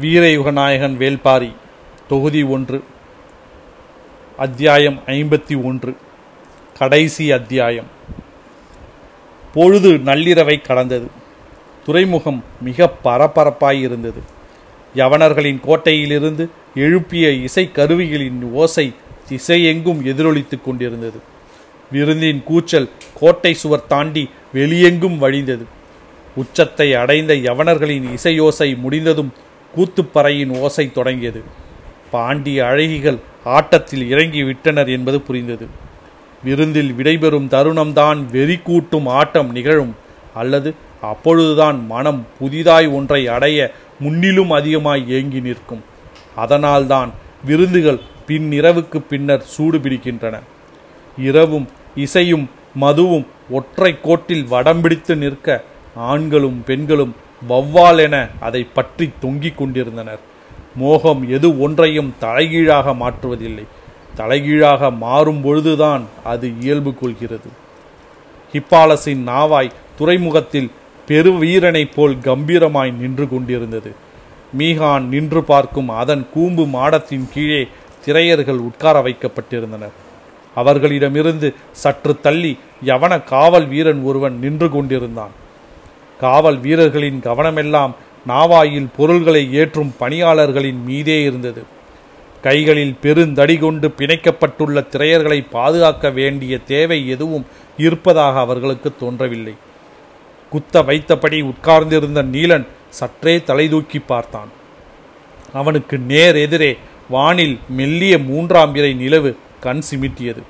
வீரயுகநாயகன் வேல்பாரி தொகுதி ஒன்று அத்தியாயம் ஐம்பத்தி ஒன்று கடைசி அத்தியாயம். பொழுது நள்ளிரவை கடந்தது. துறைமுகம் மிக பரபரப்பாய் இருந்தது யவனர்களின் கோட்டையிலிருந்து எழுப்பிய இசை கருவிகளின் ஓசை திசையெங்கும் எதிரொலித்துக் கொண்டிருந்தது. விருந்தின் கூச்சல் கோட்டை சுவர் தாண்டி வெளியெங்கும் வழிந்தது. உச்சத்தை அடைந்த யவனர்களின் இசையோசை முடிந்ததும் கூத்துப்பறையின் ஓசை தொடங்கியது. பாண்டிய அழகிகள் ஆட்டத்தில் இறங்கி விட்டனர் என்பது புரிந்தது. விருந்தில் விடைபெறும் தருணம்தான் வெறி கூட்டும் ஆட்டம் நிகழும் அல்லது அப்பொழுதுதான் மனம் புதிதாய் ஒன்றை அடைய முன்னிலும் அதிகமாய் ஏங்கி நிற்கும். அதனால்தான் விருந்துகள் பின்னிரவுக்கு பின்னர் சூடு பிடிக்கின்றன. இரவும் இசையும் மதுவும் ஒற்றை கோட்டில் வடம் பிடித்து நிற்க ஆண்களும் பெண்களும் வௌவால் என அதை பற்றி தொங்கிக் கொண்டிருந்தனர். மோகம் எது ஒன்றையும் தலைகீழாக மாற்றுவதில்லை. தலைகீழாக மாறும் பொழுதுதான் அது இயல்பு கொள்கிறது. ஹிப்பாலஸின் நாவாய் துறைமுகத்தில் பெரு வீரனைப் போல் கம்பீரமாய் நின்று கொண்டிருந்தது. மீகான் நின்று பார்க்கும் அதன் கூம்பு மாடத்தின் கீழே திரையர்கள் உட்கார வைக்கப்பட்டிருந்தனர். அவர்களிடமிருந்து சற்று தள்ளி யவன காவல் வீரன் ஒருவன் நின்று கொண்டிருந்தான். காவல் வீரர்களின் கவனமெல்லாம் நாவாயில் பொருள்களை ஏற்றும் பணியாளர்களின் மீதே இருந்தது. கைகளில் பெருந்தடி கொண்டு பிணைக்கப்பட்டுள்ள திரையர்களை பாதுகாக்க வேண்டிய தேவை எதுவும் இருப்பதாக அவர்களுக்கு தோன்றவில்லை. குத்த வைத்தபடி உட்கார்ந்திருந்த நீலன் சற்றே தலைதூக்கி பார்த்தான். அவனுக்கு நேர் எதிரே வானில் மெல்லிய மூன்றாம் இறை நிலவு கண் சிமிட்டியது.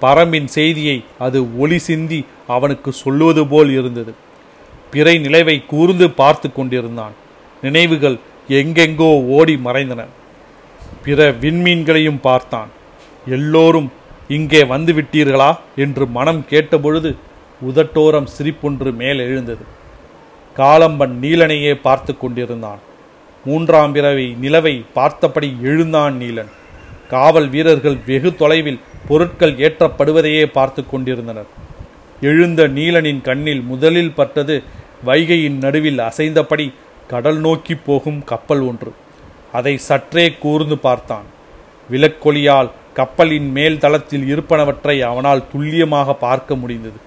பரம்பின் செய்தியை அது ஒளி சிந்தி அவனுக்கு சொல்லுவது போல் இருந்தது. பிறை நிலைவை கூர்ந்து பார்த்து கொண்டிருந்தான். நினைவுகள் எங்கெங்கோ ஓடி மறைந்தன. பிற விண்மீன்களையும் பார்த்தான். எல்லோரும் இங்கே வந்து விட்டீர்களா? என்று மனம் கேட்டபொழுது உதட்டோரம் சிரிப்பொன்று மேல் எழுந்தது. காலம்பன் நீலனையே பார்த்து கொண்டிருந்தான். மூன்றாம் பிறவை நிலவை பார்த்தபடி எழுந்தான் நீலன். காவல் வீரர்கள் வெகு தொலைவில் பொருட்கள் ஏற்றப்படுவதையே பார்த்து கொண்டிருந்தனர். எழுந்த நீலனின் கண்ணில் முதலில் பட்டது வைகையின் நடுவில் அசைந்தபடி கடல் நோக்கி போகும் கப்பல் ஒன்று. அதை சற்றே கூர்ந்து பார்த்தான். விலக்கொலியால் கப்பலின் மேல் தளத்தில் இருப்பனவற்றை அவனால் துல்லியமாக பார்க்க முடிந்தது.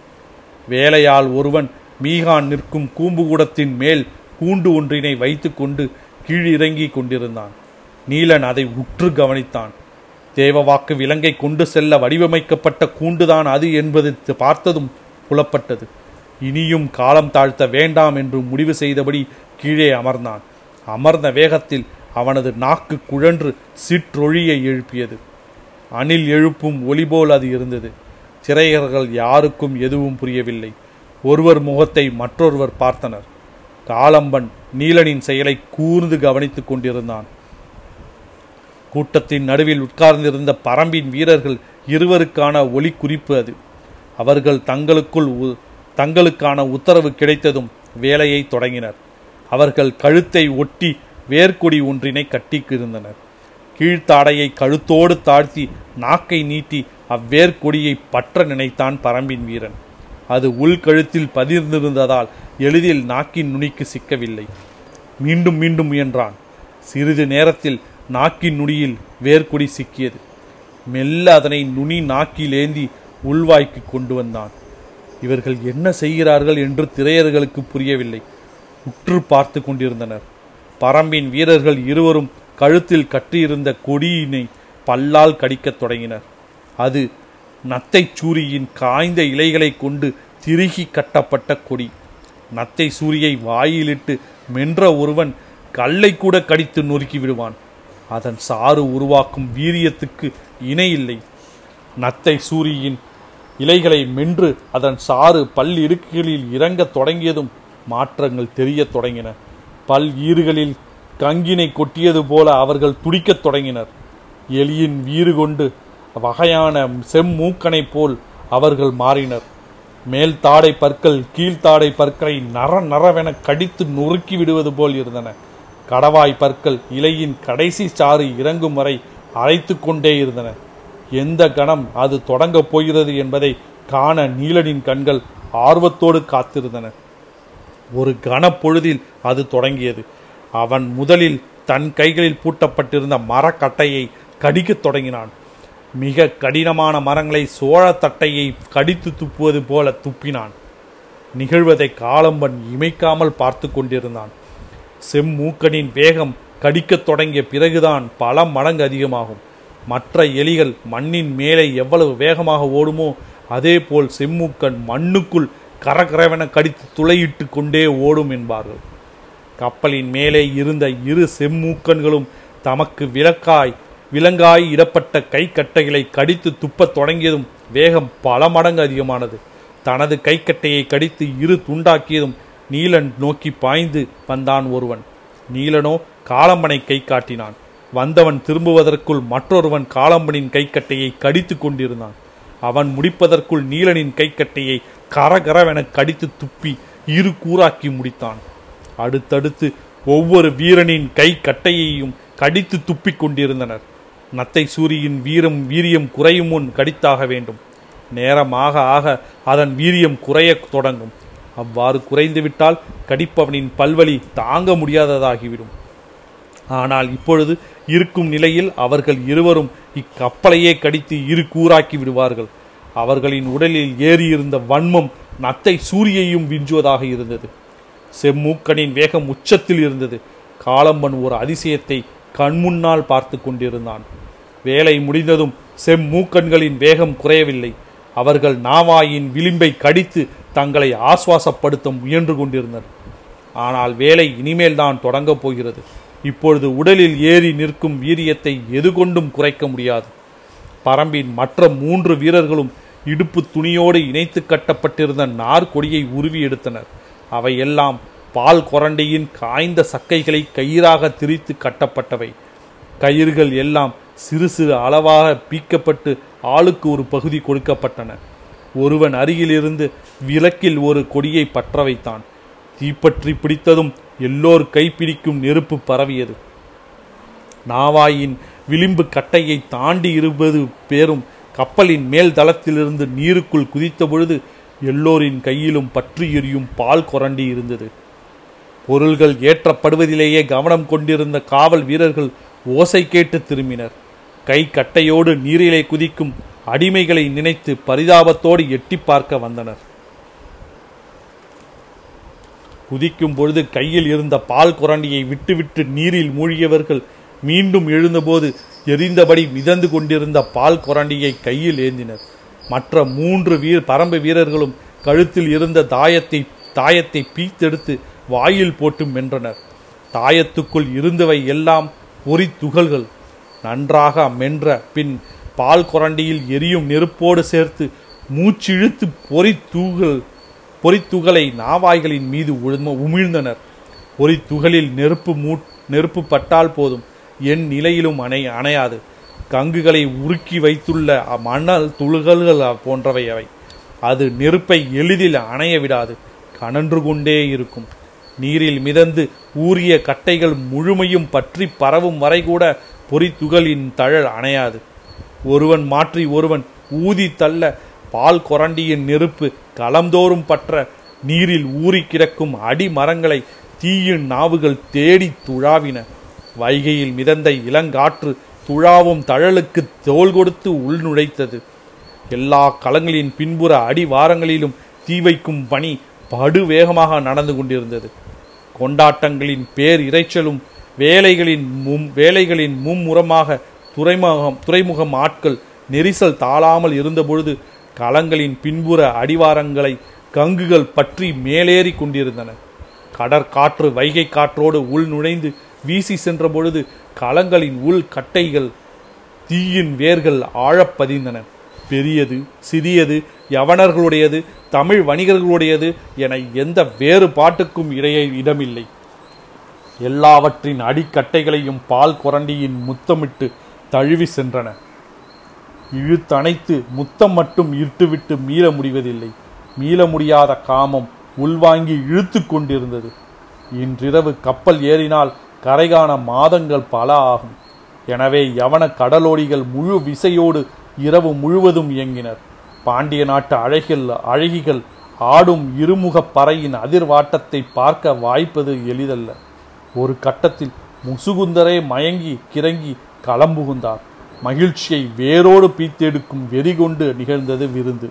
வேலையால் ஒருவன் மீகான் நிற்கும் கூம்புகூடத்தின் மேல் கூண்டு ஒன்றினை வைத்துக்கொண்டு கீழிறங்கி கொண்டிருந்தான். நீலன் அதை உற்று கவனித்தான். தேவவாக்கு விலங்கை கொண்டு செல்ல வடிவமைக்கப்பட்ட கூண்டுதான் அது என்பது பார்த்ததும் புலப்பட்டது. இனியும் காலம் தாழ்த்த வேண்டாம் என்று முடிவு செய்தபடி கீழே அமர்ந்தான். அமர்ந்த வேகத்தில் அவனது நாக்கு குழன்று சிற்றொழியை எழுப்பியது. அணில் எழுப்பும் ஒலி போல் அது இருந்தது. திரையர்கள் யாருக்கும் எதுவும் புரியவில்லை. ஒருவர் முகத்தை மற்றொருவர் பார்த்தனர். காலம்பன் நீலனின் செயலை கூர்ந்து கவனித்துக் கொண்டிருந்தான். கூட்டத்தின் நடுவில் உட்கார்ந்திருந்த பரம்பின் வீரர்கள் இருவருக்கான ஒலி குறிப்பு அது. அவர்கள் தங்களுக்குள் தங்களுக்கான உத்தரவு கிடைத்ததும் வேலையை தொடங்கினர். அவர்கள் கழுத்தை ஒட்டி வேர்க்கொடி ஒன்றினை கட்டிக்கிருந்தனர். கீழ்த்தாடையை கழுத்தோடு தாழ்த்தி நாக்கை நீட்டி அவ்வேர்க்கொடியை பற்ற நினைத்தான் பரம்பின் வீரன். அது உள்கழுத்தில் பதிர்ந்திருந்ததால் எளிதில் நாக்கின் நுனிக்கு சிக்கவில்லை. மீண்டும் மீண்டும் முயன்றான். சிறிது நேரத்தில் நாக்கின் நுனியில் வேர்க்கொடி சிக்கியது. மெல்ல அதனை நுனி நாக்கிலேந்தி உள்வாய்க்கு கொண்டு வந்தான். இவர்கள் என்ன செய்கிறார்கள் என்று திரையர்களுக்கு புரியவில்லை. உற்று பார்த்து கொண்டிருந்தனர். பரம்பின் வீரர்கள் இருவரும் கழுத்தில் கட்டியிருந்த கொடியினை பல்லால் கடிக்கத் தொடங்கினர். அது நத்தை சூரியின் காய்ந்த இலைகளை கொண்டு திருகி கட்டப்பட்ட கொடி. நத்தை சூரியை வாயிலிட்டு மென்ற ஒருவன் கல்லை கூட கடித்து நொறுக்கி விடுவான். அதன் சாறு உருவாக்கும் வீரியத்துக்கு இணை இல்லை. நத்தை சூரியின் இலைகளை மென்று அதன் சாறு பல் இடுக்குகளில் இறங்கத் தொடங்கியதும் மாற்றங்கள் தெரியத் தொடங்கின. பல் ஈறுகளில் கங்கினை கொட்டியது போல அவர்கள் துடிக்கத் தொடங்கினர். எலியின் வீறு கொண்டு வகையான செம்மூக்கனை போல் அவர்கள் மாறினர். மேல் தாடை பற்கள் கீழ்த்தாடை பற்களை நர நரவென கடித்து நொறுக்கி விடுவது போல் இருந்தன. கடவாய் பற்கள் இலையின் கடைசி சாறு இறங்கும் வரை அரைத்து கொண்டே இருந்தன. எந்த கணம் அது தொடங்கப் போகிறது என்பதை காண நீலனின் கண்கள் ஆர்வத்தோடு காத்திருந்தன. ஒரு கனப்பொழுதில் அது தொடங்கியது. அவன் முதலில் தன் கைகளில் பூட்டப்பட்டிருந்த மரக்கட்டையை கடிக்கத் தொடங்கினான். மிக கடினமான மரங்களை சோழத்தட்டையை கடித்து துப்புவது போல துப்பினான். நிகழ்வதை காலம்பன் இமைக்காமல் பார்த்து கொண்டிருந்தான். செம்மூக்கனின் வேகம் கடிக்கத் தொடங்கிய பிறகுதான் பல மடங்கு அதிகமாகும். மற்ற எலிகள் மண்ணின் மேலே எவ்வளவு வேகமாக ஓடுமோ அதேபோல் செம்மூக்கன் மண்ணுக்குள் கரகரவென கடித்து துளையிட்டு கொண்டே ஓடும் என்பார்கள். கப்பலின் மேலே இருந்த இரு செம்மூக்கன்களும் தமக்கு விலக்காய் விலங்காய் இடப்பட்ட கைக்கட்டைகளை கடித்து துப்பத் தொடங்கியதும் வேகம் பல மடங்கு அதிகமானது. தனது கைக்கட்டையை கடித்து இரு துண்டாக்கியதும் நீலன் நோக்கி பாய்ந்து வந்தான் ஒருவன். நீலனோ காலம்பனை கை காட்டினான். வந்தவன் திரும்புவதற்குள் மற்றொருவன் காலம்பனின் கைக்கட்டையை கடித்து கொண்டிருந்தான். அவன் முடிப்பதற்குள் நீலனின் கைக்கட்டையை கரகரவென கடித்து துப்பி இரு கூறாக்கி முடித்தான். அடுத்தடுத்து ஒவ்வொரு வீரனின் கை கட்டையையும் கடித்து துப்பிக் கொண்டிருந்தனர். நத்தை சூரியின் வீரம் வீரியம் குறையும் முன் கடித்தாக வேண்டும். நேரமாக ஆக அதன் வீரியம் குறையத் தொடங்கும். அவ்வாறு குறைந்துவிட்டால் கடிப்பவனின் பல்வலி தாங்க முடியாததாகிவிடும். ஆனால் இப்பொழுது இருக்கும் நிலையில் அவர்கள் இருவரும் இக்கப்பலையே கடித்து இரு கூறாக்கி விடுவார்கள். அவர்களின் உடலில் ஏறியிருந்த வன்மம் நத்தை சூரியையும் விஞ்சுவதாக இருந்தது. செம்மூக்கனின் வேகம் உச்சத்தில் இருந்தது. காலம்பன் ஒரு அதிசயத்தை கண்முன்னால் பார்த்து கொண்டிருந்தான். வேலை முடிந்ததும் செம்மூக்கன்களின் வேகம் குறையவில்லை. அவர்கள் நாவாயின் விளிம்பை கடித்து தங்களை ஆசுவாசப்படுத்த முயன்று கொண்டிருந்தனர். ஆனால் வேலை இனிமேல் தான் தொடங்கப் போகிறது. இப்பொழுது உடலில் ஏறி நிற்கும் வீரியத்தை எது கொண்டும் குறைக்க முடியாது. பரம்பின் மற்ற மூன்று வீரர்களும் இடுப்பு துணியோடு இணைத்து கட்டப்பட்டிருந்த நார்கொடியை உருவி எடுத்தனர். அவையெல்லாம் பால் கொரண்டையின் காய்ந்த சக்கைகளை கயிறாக திரித்து கட்டப்பட்டவை. கயிறுகள் எல்லாம் சிறு சிறு அளவாக பீக்கப்பட்டு ஆளுக்கு ஒரு பகுதி கொடுக்கப்பட்டன. ஒருவன் அருகிலிருந்து விளக்கில் ஒரு கொடியை பற்ற வைத்தான். தீப்பற்றி பிடித்ததும் எல்லோர் கைப்பிடிக்கும் நெருப்பு பரவியது. நாவாயின் விளிம்பு கட்டையை தாண்டி இருபது பேரும் கப்பலின் மேல் தளத்திலிருந்து நீருக்குள் குதித்த பொழுது எல்லோரின் கையிலும் பற்றி எரியும் பால் கொரண்டி இருந்தது. பொருள்கள் ஏற்றப்படுவதிலேயே கவனம் கொண்டிருந்த காவல் வீரர்கள் ஓசை கேட்டு திரும்பினர். கை கட்டையோடு நீரிலே குதிக்கும் அடிமைகளை நினைத்து பரிதாபத்தோடு எட்டி பார்க்க வந்தனர். குதிக்கும் பொழுது கையில் இருந்த பால் குரண்டியை விட்டுவிட்டு நீரில் மூழ்கியவர்கள் மீண்டும் எழுந்தபோது எரிந்தபடி மிதந்து கொண்டிருந்த பால் குரண்டியை கையில் ஏந்தினர். மற்ற மூன்று வீர் பரம்பு வீரர்களும் கழுத்தில் இருந்த தாயத்தை தாயத்தை பீத்தெடுத்து வாயில் போட்டு மென்றனர். தாயத்துக்குள் இருந்தவை எல்லாம் பொறி துகள்கள். நன்றாக மென்ற பின் பால் குரண்டியில் எரியும் நெருப்போடு சேர்த்து மூச்சிழுத்து பொறி தூகள் பொறித்துகளை நாவாய்களின் மீது உழும உமிழ்ந்தனர். பொறித்துகளில் நெருப்பு மூ நெருப்பு பட்டால் போதும். என் நிலையிலும் அணை அணையாது. கங்குகளை உருக்கி வைத்துள்ள மணல் துகள்கள் போன்றவை அவை. அது நெருப்பை எளிதில் அணைய விடாது. கனன்று கொண்டே இருக்கும். நீரில் மிதந்து ஊறிய கட்டைகள் முழுமையும் பற்றி பரவும் வரை கூட பொறித்துகளின் தழல் அணையாது. ஒருவன் மாற்றி ஒருவன் ஊதி தள்ள பால் கொரண்டியின் நெருப்பு களம்தோறும் பற்ற நீரில் ஊறி கிடக்கும் அடிமரங்களை தீயின் நாவுகள் தேடி துழாவின. வைகையில் மிதந்த இளங்காற்று துழாவும் தழலுக்கு தோல் கொடுத்து உள்நுழைத்தது எல்லா களங்களின் பின்புற அடிவாரங்களிலும் தீ வைக்கும் பணி படுவேகமாக நடந்து கொண்டிருந்தது. கொண்டாட்டங்களின் பேர் இறைச்சலும் வேலைகளின் மும் வேலைகளின் மும்முரமாக துறைமுகம் துறைமுகம் ஆட்கள் நெரிசல் தாழாமல் இருந்தபொழுது களங்களின் பின்புற அடிவாரங்களை கங்குகள் பற்றி மேலேறி கொண்டிருந்தன. கடற்காற்று வைகை காற்றோடு உள் நுழைந்து வீசி சென்ற பொழுது களங்களின் உள் கட்டைகள் தீயின் வேர்கள் ஆழப்பதிந்தன பெரியது சிறியது யவனர்களுடையது தமிழ் வணிகர்களுடையது என எந்த வேறுபாட்டுக்கும் இடையே இடமில்லை. எல்லாவற்றின் அடிக்கட்டைகளையும் பால் குரண்டியின் முத்தமிட்டு தழுவி சென்றன. இழுத்தணைத்து முத்தம் மட்டும் இருட்டுவிட்டு மீள முடிவதில்லை. மீள முடியாத காமம் உள்வாங்கி இழுத்து கொண்டிருந்தது. இன்றிரவு கப்பல் ஏறினால் கரைகான மாதங்கள் பல ஆகும். எனவே யவன கடலோடிகள் முழு விசையோடு இரவு முழுவதும் இயங்கினர். பாண்டிய நாட்டு அழகில் அழகிகள் ஆடும் இருமுகப் பறையின் அதிர்வாட்டத்தை பார்க்க வாய்ப்பது எளிதல்ல. ஒரு கட்டத்தில் முசுகுந்தரே மயங்கி கிறங்கி களம்புகுந்தார் மகிழ்ச்சியை வேரோடு பீத்தெடுக்கும் வெறி கொண்டு நிகழ்ந்தது விருந்து.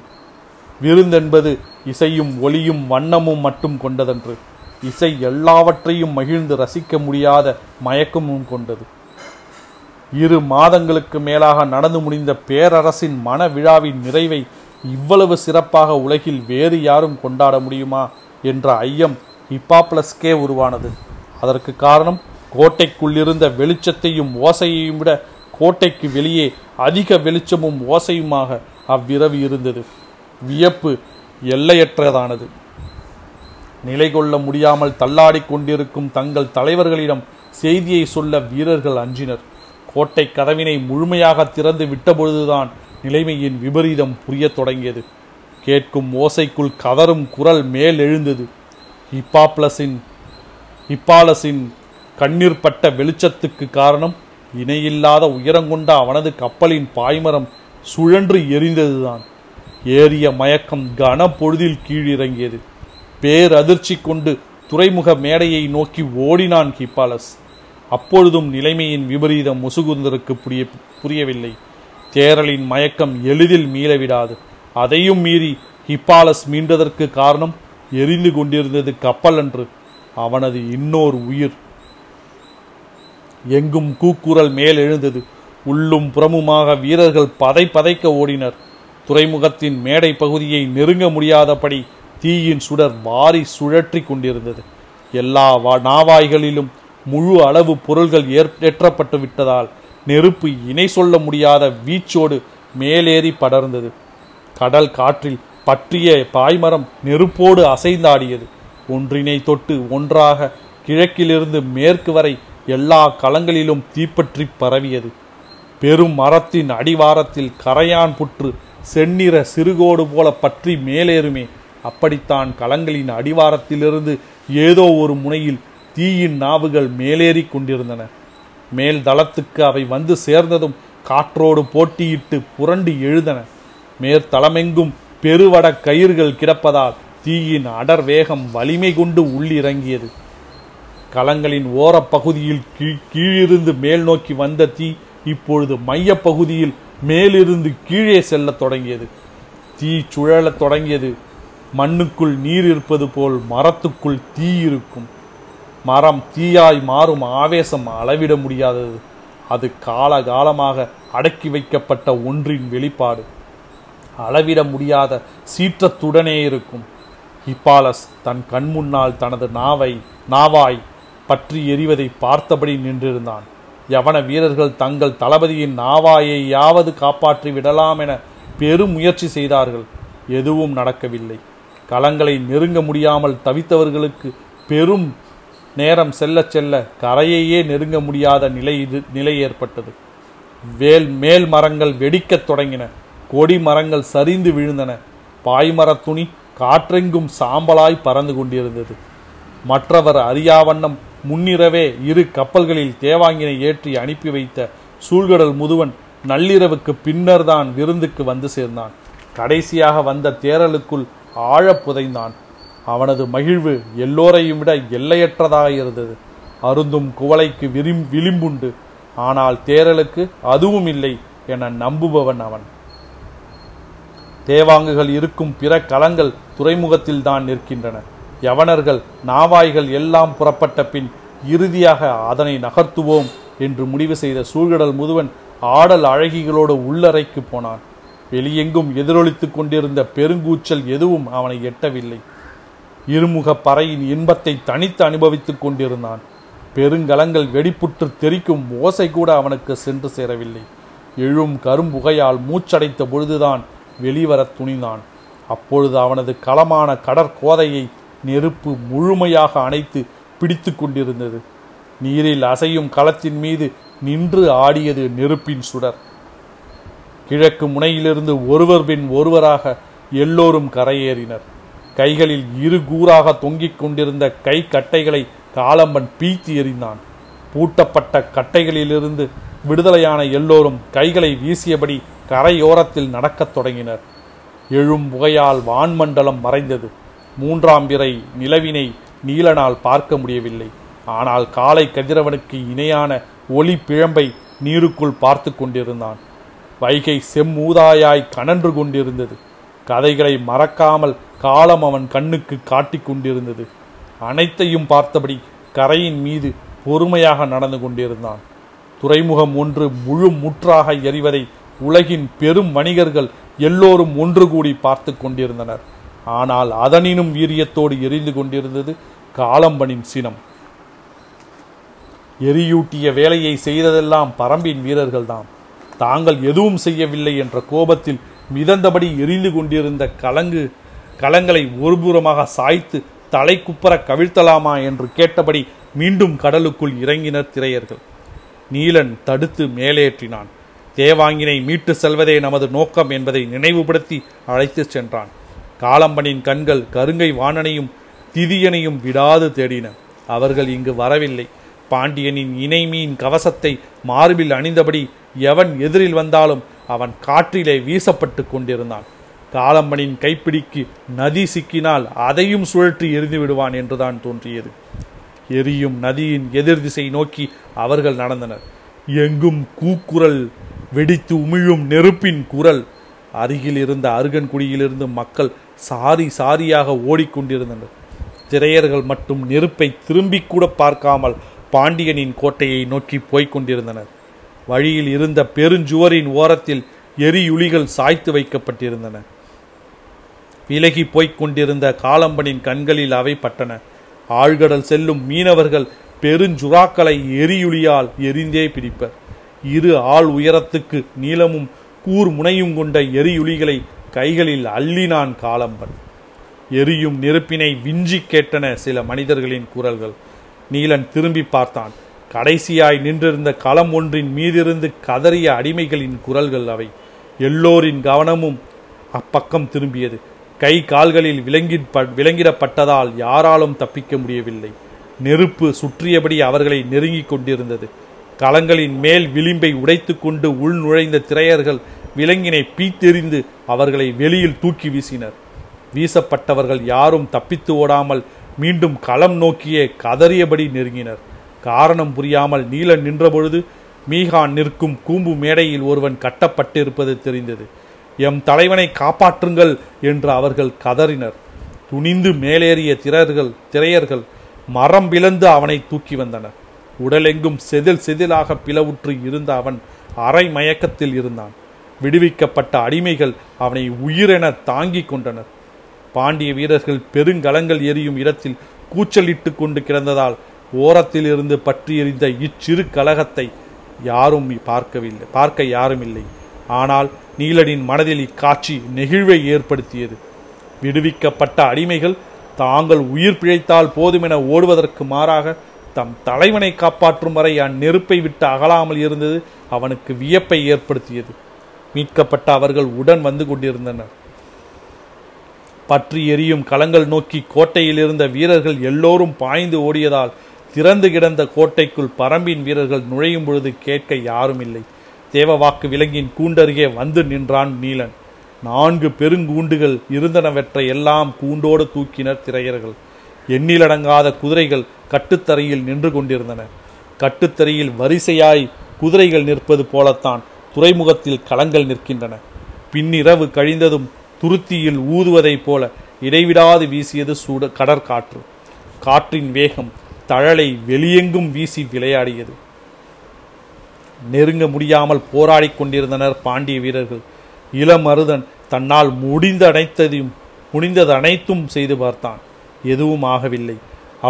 விருந்தென்பது இசையும் ஒளியும் வண்ணமும் மட்டும் கொண்டதன்று. இசை எல்லாவற்றையும் மகிழ்ந்து ரசிக்க முடியாத மயக்கமும் கொண்டது. இரு மாதங்களுக்கு மேலாக நடந்து முடிந்த பேரரசின் மன விழாவின் நிறைவை இவ்வளவு சிறப்பாக உலகில் வேறு யாரும் கொண்டாட முடியுமா என்ற ஐயம் ஹிப்பாப்ளஸ்கே உருவானது. அதற்கு காரணம் கோட்டைக்குள்ளிருந்த வெளிச்சத்தையும் ஓசையையும் விட கோட்டைக்கு வெளியே அதிக வெளிச்சமும் ஓசையுமாக அவ்விரவு இருந்தது. வியப்பு எல்லையற்றதானது. நிலை கொள்ள முடியாமல் தள்ளாடிக் கொண்டிருக்கும் தங்கள் தலைவர்களிடம் செய்தியை சொல்ல வீரர்கள் அஞ்சினர். கோட்டை கதவினை முழுமையாக திறந்து விட்டபொழுதுதான் நிலைமையின் விபரீதம் புரியத் தொடங்கியது. கேட்கும் ஓசைக்குள் கதறும் குரல் மேல் எழுந்தது. ஹிப்பாப்ளஸின் ஹிப்பாலஸின் கண்ணீர் பட்ட வெளிச்சத்துக்கு காரணம் இணையில்லாத உயரங்கொண்ட அவனது கப்பலின் பாய்மரம் சுழன்று எரிந்ததுதான். ஏறிய மயக்கம் கன பொழுதில் கீழிறங்கியது. பேரதிர்ச்சி கொண்டு துறைமுக மேடையை நோக்கி ஓடினான் ஹிப்பாலஸ். அப்பொழுதும் நிலைமையின் விபரீதம் முசுகுந்தருக்கு புரிய புரியவில்லை. தேரலின் மயக்கம் எளிதில் மீளவிடாது அதையும் மீறி ஹிப்பாலஸ் மீண்டதற்கு காரணம் எரிந்து கொண்டிருந்தது கப்பல் அன்று. அவனது இன்னொரு உயிர் எங்கும் கூக்குரல் மேல் எழுந்தது உள்ளும் புறமுமாக வீரர்கள் பதை பதைக்க ஓடினர். துறைமுகத்தின் மேடை பகுதியை நெருங்க முடியாதபடி தீயின் சுடர் வாரி சுழற்றி கொண்டிருந்தது. எல்லா நாவாய்களிலும் முழு அளவு பொருள்கள் ஏற் ஏற்றப்பட்டு விட்டதால் நெருப்பு இணை சொல்ல முடியாத வீச்சோடு மேலேறி படர்ந்தது. கடல் காற்றில் பற்றிய பாய்மரம் நெருப்போடு அசைந்தாடியது. ஒன்றினை தொட்டு ஒன்றாக கிழக்கிலிருந்து மேற்கு வரை எல்லா களங்களிலும் தீப்பற்றி பரவியது. பெரும் மரத்தின் அடிவாரத்தில் கரையான் புற்று செந்நிற சிறுகோடு போல பற்றி மேலேறுமே. அப்படித்தான் களங்களின் அடிவாரத்திலிருந்து ஏதோ ஒரு முனையில் தீயின் நாவுகள் மேலேறி கொண்டிருந்தன. மேல் தளத்துக்கு அவை வந்து சேர்ந்ததும் காற்றோடு போட்டியிட்டு புரண்டு எழுதன மேற்தளமெங்கும் பெருவட கயிர்கள் கிடப்பதால் தீயின் அடர் வேகம் வலிமை கொண்டு உள்ளிறங்கியது. கலங்களின் ஓரப்பகுதியில் கீழ் கீழிருந்து மேல் நோக்கி வந்த தீ இப்பொழுது மையப் பகுதியில் மேலிருந்து கீழே செல்லத் தொடங்கியது. தீ சுழலத் தொடங்கியது. மண்ணுக்குள் நீர் இருப்பது போல் மரத்துக்குள் தீ இருக்கும். மரம் தீயாய் மாறும் ஆவேசம் அளவிட முடியாதது. அது காலகாலமாக அடக்கி வைக்கப்பட்ட ஒன்றின் வெளிப்பாடு. அளவிட முடியாத சீற்றத்துடனே இருக்கும். ஹிப்பாலஸ் தன் கண் முன்னால் தனது நாவை நாவாய் பற்றி எறிவதை பார்த்தபடி நின்றிருந்தான். யவன வீரர்கள் தங்கள் தளபதியின் நாவாயையாவது காப்பாற்றி விடலாம் என பெரும் முயற்சி செய்தார்கள். எதுவும் நடக்கவில்லை. களங்களை நெருங்க முடியாமல் தவித்தவர்களுக்கு பெரும் நேரம் செல்ல செல்ல கரையையே நெருங்க முடியாத நிலை இது நிலை ஏற்பட்டது. வேல் மேல் மரங்கள் வெடிக்கத் தொடங்கின. கொடி மரங்கள் சரிந்து விழுந்தன. பாய்மரத் துணி காற்றெங்கும் சாம்பலாய் பறந்து கொண்டிருந்தது. மற்றவர் அறியாவண்ணம் முன்னிரவே இரு கப்பல்களில் தேவாங்கினை ஏற்றி அனுப்பி வைத்த சூழ்கடல் முதுவன் நள்ளிரவுக்கு பின்னர்தான் விருந்துக்கு வந்து சேர்ந்தான். கடைசியாக வந்த தேரலுக்குள் ஆழப் புதைந்தான். அவனது மகிழ்வு எல்லோரையும் விட எல்லையற்றதாக இருந்தது. அருந்தும் குவளைக்கு விரும் விளிம்புண்டு. ஆனால் தேரலுக்கு அதுவும் இல்லை என நம்புபவன் அவன். தேவாங்குகள் இருக்கும் பிற களங்கள் துறைமுகத்தில் தான் நிற்கின்றன. யவனர்கள் நாவாய்கள் எல்லாம் புறப்பட்ட பின் இறுதியாக அதனை நகர்த்துவோம் என்று முடிவு செய்த சூழ்கடல் முதுவன் ஆடல் அழகிகளோடு உள்ளறைக்கு போனான். வெளியெங்கும் எதிரொலித்துக் கொண்டிருந்த பெருங்கூச்சல் எதுவும் அவனை எட்டவில்லை. இருமுக பறையின் இன்பத்தை தனித்து அனுபவித்துக் கொண்டிருந்தான். பெருங்கலங்கள் வெடிப்புற்று தெறிக்கும் ஓசை கூட அவனுக்கு சென்று சேரவில்லை. எழும் கரும்புகையால் மூச்சடைத்த பொழுதுதான் வெளிவரத் துணிந்தான். அப்பொழுது அவனது களமான கடற்கோதையை நெருப்பு முழுமையாக அணைத்து பிடித்து கொண்டிருந்தது. நீரில் அசையும் களத்தின் மீது நின்று ஆடியது நெருப்பின் சுடர். கிழக்கு முனையிலிருந்து ஒருவர் பின் ஒருவராக எல்லோரும் கரையேறினர். கைகளில் இரு கூறாக தொங்கிக் கொண்டிருந்த கை கட்டைகளை காலம்பன் பீத்தி எறிந்தான். பூட்டப்பட்ட கட்டைகளிலிருந்து விடுதலையான எல்லோரும் கைகளை வீசியபடி கரையோரத்தில் நடக்கத் தொடங்கினர். எழும் புகையால் வான்மண்டலம் மறைந்தது. மூன்றாம் பிறை நிலவினை நீலனால் பார்க்க முடியவில்லை. ஆனால் காலை கதிரவனுக்கு இணையான ஒளி பிழம்பை நீருக்குள் பார்த்து கொண்டிருந்தான். வைகை செம்மூதாயாய் கனன்று கொண்டிருந்தது. கதைகளை மறக்காமல் காலம் அவன் கண்ணுக்கு காட்டிக் கொண்டிருந்தது. அனைத்தையும் பார்த்தபடி கரையின் மீது பொறுமையாக நடந்து கொண்டிருந்தான். துறைமுகம் ஒன்று முழு முற்றாக எரிவதை உலகின் பெரும் வணிகர்கள் எல்லோரும் ஒன்று கூடி பார்த்து கொண்டிருந்தனர். ஆனால் அதனினும் வீரியத்தோடு எரிந்து கொண்டிருந்தது காலம்பனின் சினம். எரியூட்டிய வேலையை செய்ததெல்லாம் பரம்பின் வீரர்கள்தான் தாங்கள் எதுவும் செய்யவில்லை என்ற கோபத்தில் மிதந்தபடி எரிந்து கொண்டிருந்த கலங்கு கலங்களை ஒருபுறமாக சாய்த்து தலை குப்பர கவிழ்த்தலாமா என்று கேட்டபடி மீண்டும் கடலுக்குள் இறங்கினர் திரையர்கள். நீலன் தடுத்து மேலேற்றினான். தேவாங்கினை மீட்டு செல்வதே நமது நோக்கம் என்பதை நினைவுபடுத்தி அழைத்துச் சென்றான். காலம்பனின் கண்கள் கருங்கை வாணனையும் திதியனையும் விடாது தேடின. அவர்கள் இங்கு வரவில்லை. பாண்டியனின் இணைமீன் கவசத்தை மார்பில் அணிந்தபடி எவன் எதிரில் வந்தாலும் அவன் காற்றிலே வீசப்பட்டு கொண்டிருந்தான். காலம்பனின் கைப்பிடிக்கு நதி சிக்கினால் அதையும் சுழற்றி எரிந்து விடுவான் என்றுதான் தோன்றியது. எரியும் நதியின் எதிர் திசை நோக்கி அவர்கள் நடந்தனர். எங்கும் கூக்குரல் வெடித்து உமிழும் நெருப்பின் குரல். அருகில் இருந்த அருகன்குடியிலிருந்து மக்கள் சாரி சாரியாக ஓடிக்கொண்டிருந்தனர். திரையர்கள் மட்டும் நெருப்பை திரும்பி கூட பார்க்காமல் பாண்டியனின் கோட்டையை நோக்கி போய்க் கொண்டிருந்தனர் வழியில் இருந்த பெருஞ்சுவரின் ஓரத்தில் எரியுளிகள் சாய்த்து வைக்கப்பட்டிருந்தன. விலகி போய்க் கொண்டிருந்த காலம்பனின் கண்களில் அவை பட்டன. ஆழ்கடல் செல்லும் மீனவர்கள் பெருஞ்சுறாக்களை எரியுளியால் எரிந்தே பிடிப்பர். இரு ஆள் உயரத்துக்கு நீளமும் கூர் முனையும் கொண்ட எரியுளிகளை கைகளில் அள்ளினான் காலம்பன். எரியும் நெருப்பினை விஞ்சி கேட்டன சில மனிதர்களின் குரல்கள். நீலன் திரும்பி பார்த்தான். கடைசியாய் நின்றிருந்த களம் ஒன்றின் மீதிருந்து கதறிய அடிமைகளின் குரல்கள் அவை. எல்லோரின் கவனமும் அப்பக்கம் திரும்பியது. கை கால்களில் விலங்கி விலங்கிடப்பட்டதால் யாராலும் தப்பிக்க முடியவில்லை. நெருப்பு சுற்றியபடி அவர்களை நெருங்கிக் கொண்டிருந்தது. களங்களின் மேல் விளிம்பை உடைத்துக்கொண்டு உள் நுழைந்த திரையர்கள் விலங்கினை பீத்தெறிந்து அவர்களை வெளியில் தூக்கி வீசினர். வீசப்பட்டவர்கள் யாரும் தப்பித்து ஓடாமல் மீண்டும் களம் நோக்கியே கதறியபடி நெருங்கினர். காரணம் புரியாமல் நீல நின்றபொழுது மீகான் நிற்கும் கூம்பு மேடையில் ஒருவன் கட்டப்பட்டிருப்பது தெரிந்தது. எம் தலைவனை காப்பாற்றுங்கள் என்று அவர்கள் கதறினர். துணிந்து மேலேறிய திரர்கள் திரையர்கள் மரம் பிளந்து அவனை தூக்கி வந்தனர். உடலெங்கும் செதில் செதிலாக பிளவுற்று இருந்த அவன் அரை மயக்கத்தில் இருந்தான். விடுவிக்கப்பட்ட அடிமைகள் அவனை உயிரென தாங்கிக் கொண்டனர். பாண்டிய வீரர்கள் பெருங்கலங்கள் எரியும் இடத்தில் கூச்சலிட்டு கொண்டு கிடந்ததால் ஓரத்தில் இருந்து பற்றி எறிந்த இச்சிறு கலகத்தை யாரும் பார்க்கவில்லை பார்க்க யாரும் இல்லை. ஆனால் நீலனின் மனதில் இக்காட்சி நெகிழ்வை ஏற்படுத்தியது. விடுவிக்கப்பட்ட அடிமைகள் தாங்கள் உயிர் பிழைத்தால் போதுமென ஓடுவதற்கு மாறாக தம் தலைவனை காப்பாற்றும் வரை அந்நெருப்பை விட்டு அகலாமல் இருந்தது அவனுக்கு வியப்பை ஏற்படுத்தியது. மீட்கப்பட்ட அவர்கள் உடன் வந்து கொண்டிருந்தனர். பற்றி எரியும் களங்கள் நோக்கி கோட்டையில் இருந்த வீரர்கள் எல்லோரும் பாய்ந்து ஓடியதால் திறந்து கிடந்த கோட்டைக்குள் பரம்பின் வீரர்கள் நுழையும் பொழுது கேட்க யாரும் இல்லை தேவவாக்கு விலங்கின் கூண்டருகே வந்து நின்றான் நீலன். நான்கு பெருங்கூண்டுகள் இருந்தனவற்றை எல்லாம் கூண்டோடு தூக்கினர் திரையர்கள். எண்ணிலடங்காத குதிரைகள் கட்டுத்தரையில் நின்று கொண்டிருந்தன. கட்டுத்தரையில் வரிசையாய் குதிரைகள் நிற்பது போலத்தான். துறைமுகத்தில் களங்கள் நிற்கின்றன. பின்னிரவு கழிந்ததும் துருத்தியில் ஊதுவதைப் போல இடைவிடாது வீசியது சூட கடற்காற்று. காற்றின் வேகம் தழலை வெளியெங்கும் வீசி விளையாடியது. நெருங்க முடியாமல் போராடிக் கொண்டிருந்தனர் பாண்டிய வீரர்கள். இளமருதன் தன்னால் முடிந்த அனைத்ததையும் முடிந்தது அனைத்தும் செய்து பார்த்தான். எதுவும் ஆகவில்லை.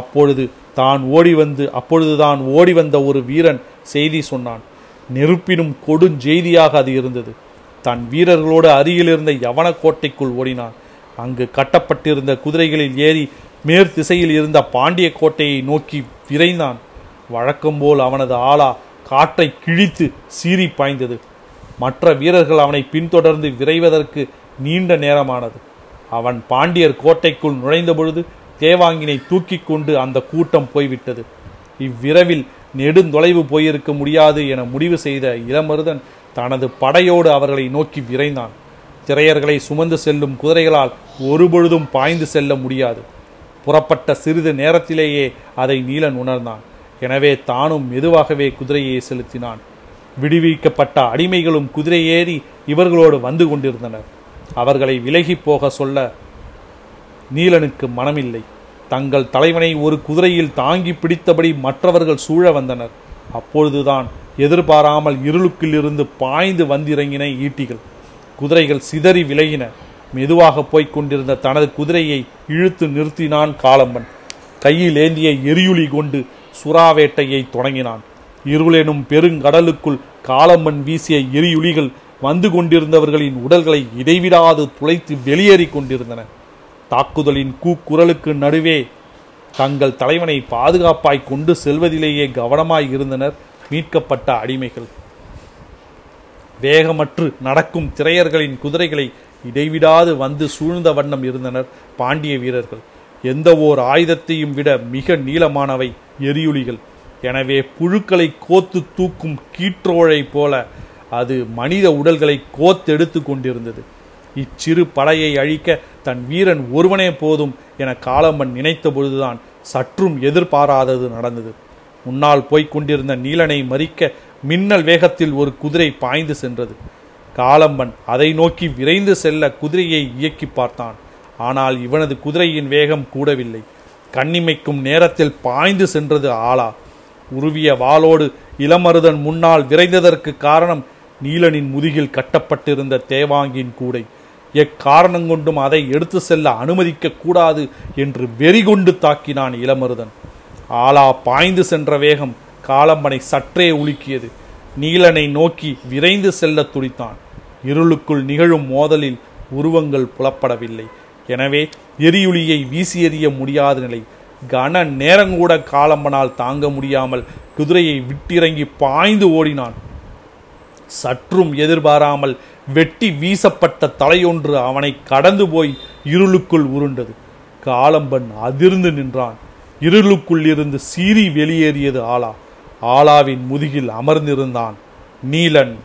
அப்பொழுது தான் ஓடி வந்து அப்பொழுதுதான் ஓடி வந்த ஒரு வீரன் செய்தி சொன்னான். நெருப்பினும் கொடுஞ்செய்தியாக அது இருந்தது. தன் வீரர்களோடு அருகில் இருந்த யவன கோட்டைக்குள் ஓடினான். அங்கு கட்டப்பட்டிருந்த குதிரைகளில் ஏறி மேற் திசையில் இருந்த பாண்டிய கோட்டையை நோக்கி விரைந்தான். வழக்கம்போல் அவனது ஆளா காற்றை கிழித்து சீறி பாய்ந்தது. மற்ற வீரர்கள் அவனை பின்தொடர்ந்து விரைவதற்கு நீண்ட நேரமானது. அவன் பாண்டியர் கோட்டைக்குள் நுழைந்த பொழுது தேவாங்கினை தூக்கி கொண்டு அந்த கூட்டம் போய்விட்டது. இவ்விரவில் நெடுந்தொலைவு போயிருக்க முடியாது என முடிவு செய்த இளமருதன் தனது படையோடு அவர்களை நோக்கி விரைந்தான். திரையர்களை சுமந்து செல்லும் குதிரைகளால் ஒருபொழுதும் பாய்ந்து செல்ல முடியாது. புறப்பட்ட சிறிது நேரத்திலேயே அதை நீலன் உணர்ந்தான். எனவே தானும் மெதுவாகவே குதிரையை செலுத்தினான். விடுவிக்கப்பட்ட அடிமைகளும் குதிரையேறி இவர்களோடு வந்து கொண்டிருந்தனர். அவர்களை விலகி போக சொல்ல நீலனுக்கு மனமில்லை. தங்கள் தலைவனை ஒரு குதிரையில் தாங்கி பிடித்தபடி மற்றவர்கள் சூழ வந்தனர். அப்பொழுதுதான் எதிர்பாராமல் இருளுக்கிலிருந்து பாய்ந்து வந்திறங்கின ஈட்டிகள். குதிரைகள் சிதறி விலகின. மெதுவாக போய்க் கொண்டிருந்த தனது குதிரையை இழுத்து நிறுத்தினான் காலம்பன். கையில் ஏந்திய எரியுளி கொண்டு சுறாவேட்டையை தொடங்கினான். இருளெனும் பெருங்கடலுக்குள் காலம்பன் வீசிய எரியுளிகள் வந்து கொண்டிருந்தவர்களின் உடல்களை இடைவிடாது துளைத்து வெளியேறிக் கொண்டிருந்தன. தாக்குதலின் கூக்குரலுக்கு நடுவே தங்கள் தலைவனை பாதுகாப்பாய் கொண்டு செல்வதிலேயே கவனமாய் இருந்தனர் மீட்கப்பட்ட அடிமைகள். வேகமற்று நடக்கும் திரையர்களின் குதிரைகளை இடைவிடாது வந்து சூழ்ந்த வண்ணம் இருந்தனர் பாண்டிய வீரர்கள். எந்த ஓர் ஆயுதத்தையும் விட மிக நீளமானவை எரியுளிகள். எனவே புழுக்களை கோத்து தூக்கும் கீற்றோழை போல அது மனித உடல்களை கோத்தெடுத்து கொண்டிருந்தது. இச்சிறு படையை அழிக்க தன் வீரன் ஒருவனே போதும் என காலம்பன் நினைத்த பொழுதுதான் சற்றும் எதிர்பாராதது நடந்தது. முன்னால் போய்க் கொண்டிருந்த நீலனை மறிக்க மின்னல் வேகத்தில் ஒரு குதிரை பாய்ந்து சென்றது. காலம்பன் அதை நோக்கி விரைந்து செல்ல குதிரையை இயக்கி பார்த்தான். ஆனால் இவனது குதிரையின் வேகம் கூடவில்லை. கண்ணிமைக்கும் நேரத்தில் பாய்ந்து சென்றது ஆளா. உருவிய வாளோடு இளமருதன் முன்னால் விரைந்ததற்கு காரணம் நீலனின் முதுகில் கட்டப்பட்டிருந்த தேவாங்கின் கூடை. எக்காரணம் கொண்டும் அதை எடுத்து செல்ல அனுமதிக்க கூடாது என்று வெறிகொண்டு தாக்கினான் இளமருதன். ஆலா பாய்ந்து சென்ற வேகம் காலம்பனை சற்றே உலுக்கியது. நீலனை நோக்கி விரைந்து செல்ல துடித்தான். இருளுக்குள் நிகழும் மோதலில் உருவங்கள் புலப்படவில்லை. எனவே எரியுளியை வீசி எறிய முடியாத நிலை. கன நேரங்கூட காலம்பனால் தாங்க முடியாமல் குதிரையை விட்டிறங்கி பாய்ந்து ஓடினான். சற்றும் எதிர்பாராமல் வெட்டி வீசப்பட்ட தலையொன்று அவனை கடந்து போய் இருளுக்குள் உருண்டது. காலம்பன் அதிர்ந்து நின்றான். இருளுக்குள் இருந்து சீறி வெளியேறியது ஆலா. ஆலாவின் முதுகில் அமர்ந்திருந்தான். நீலன்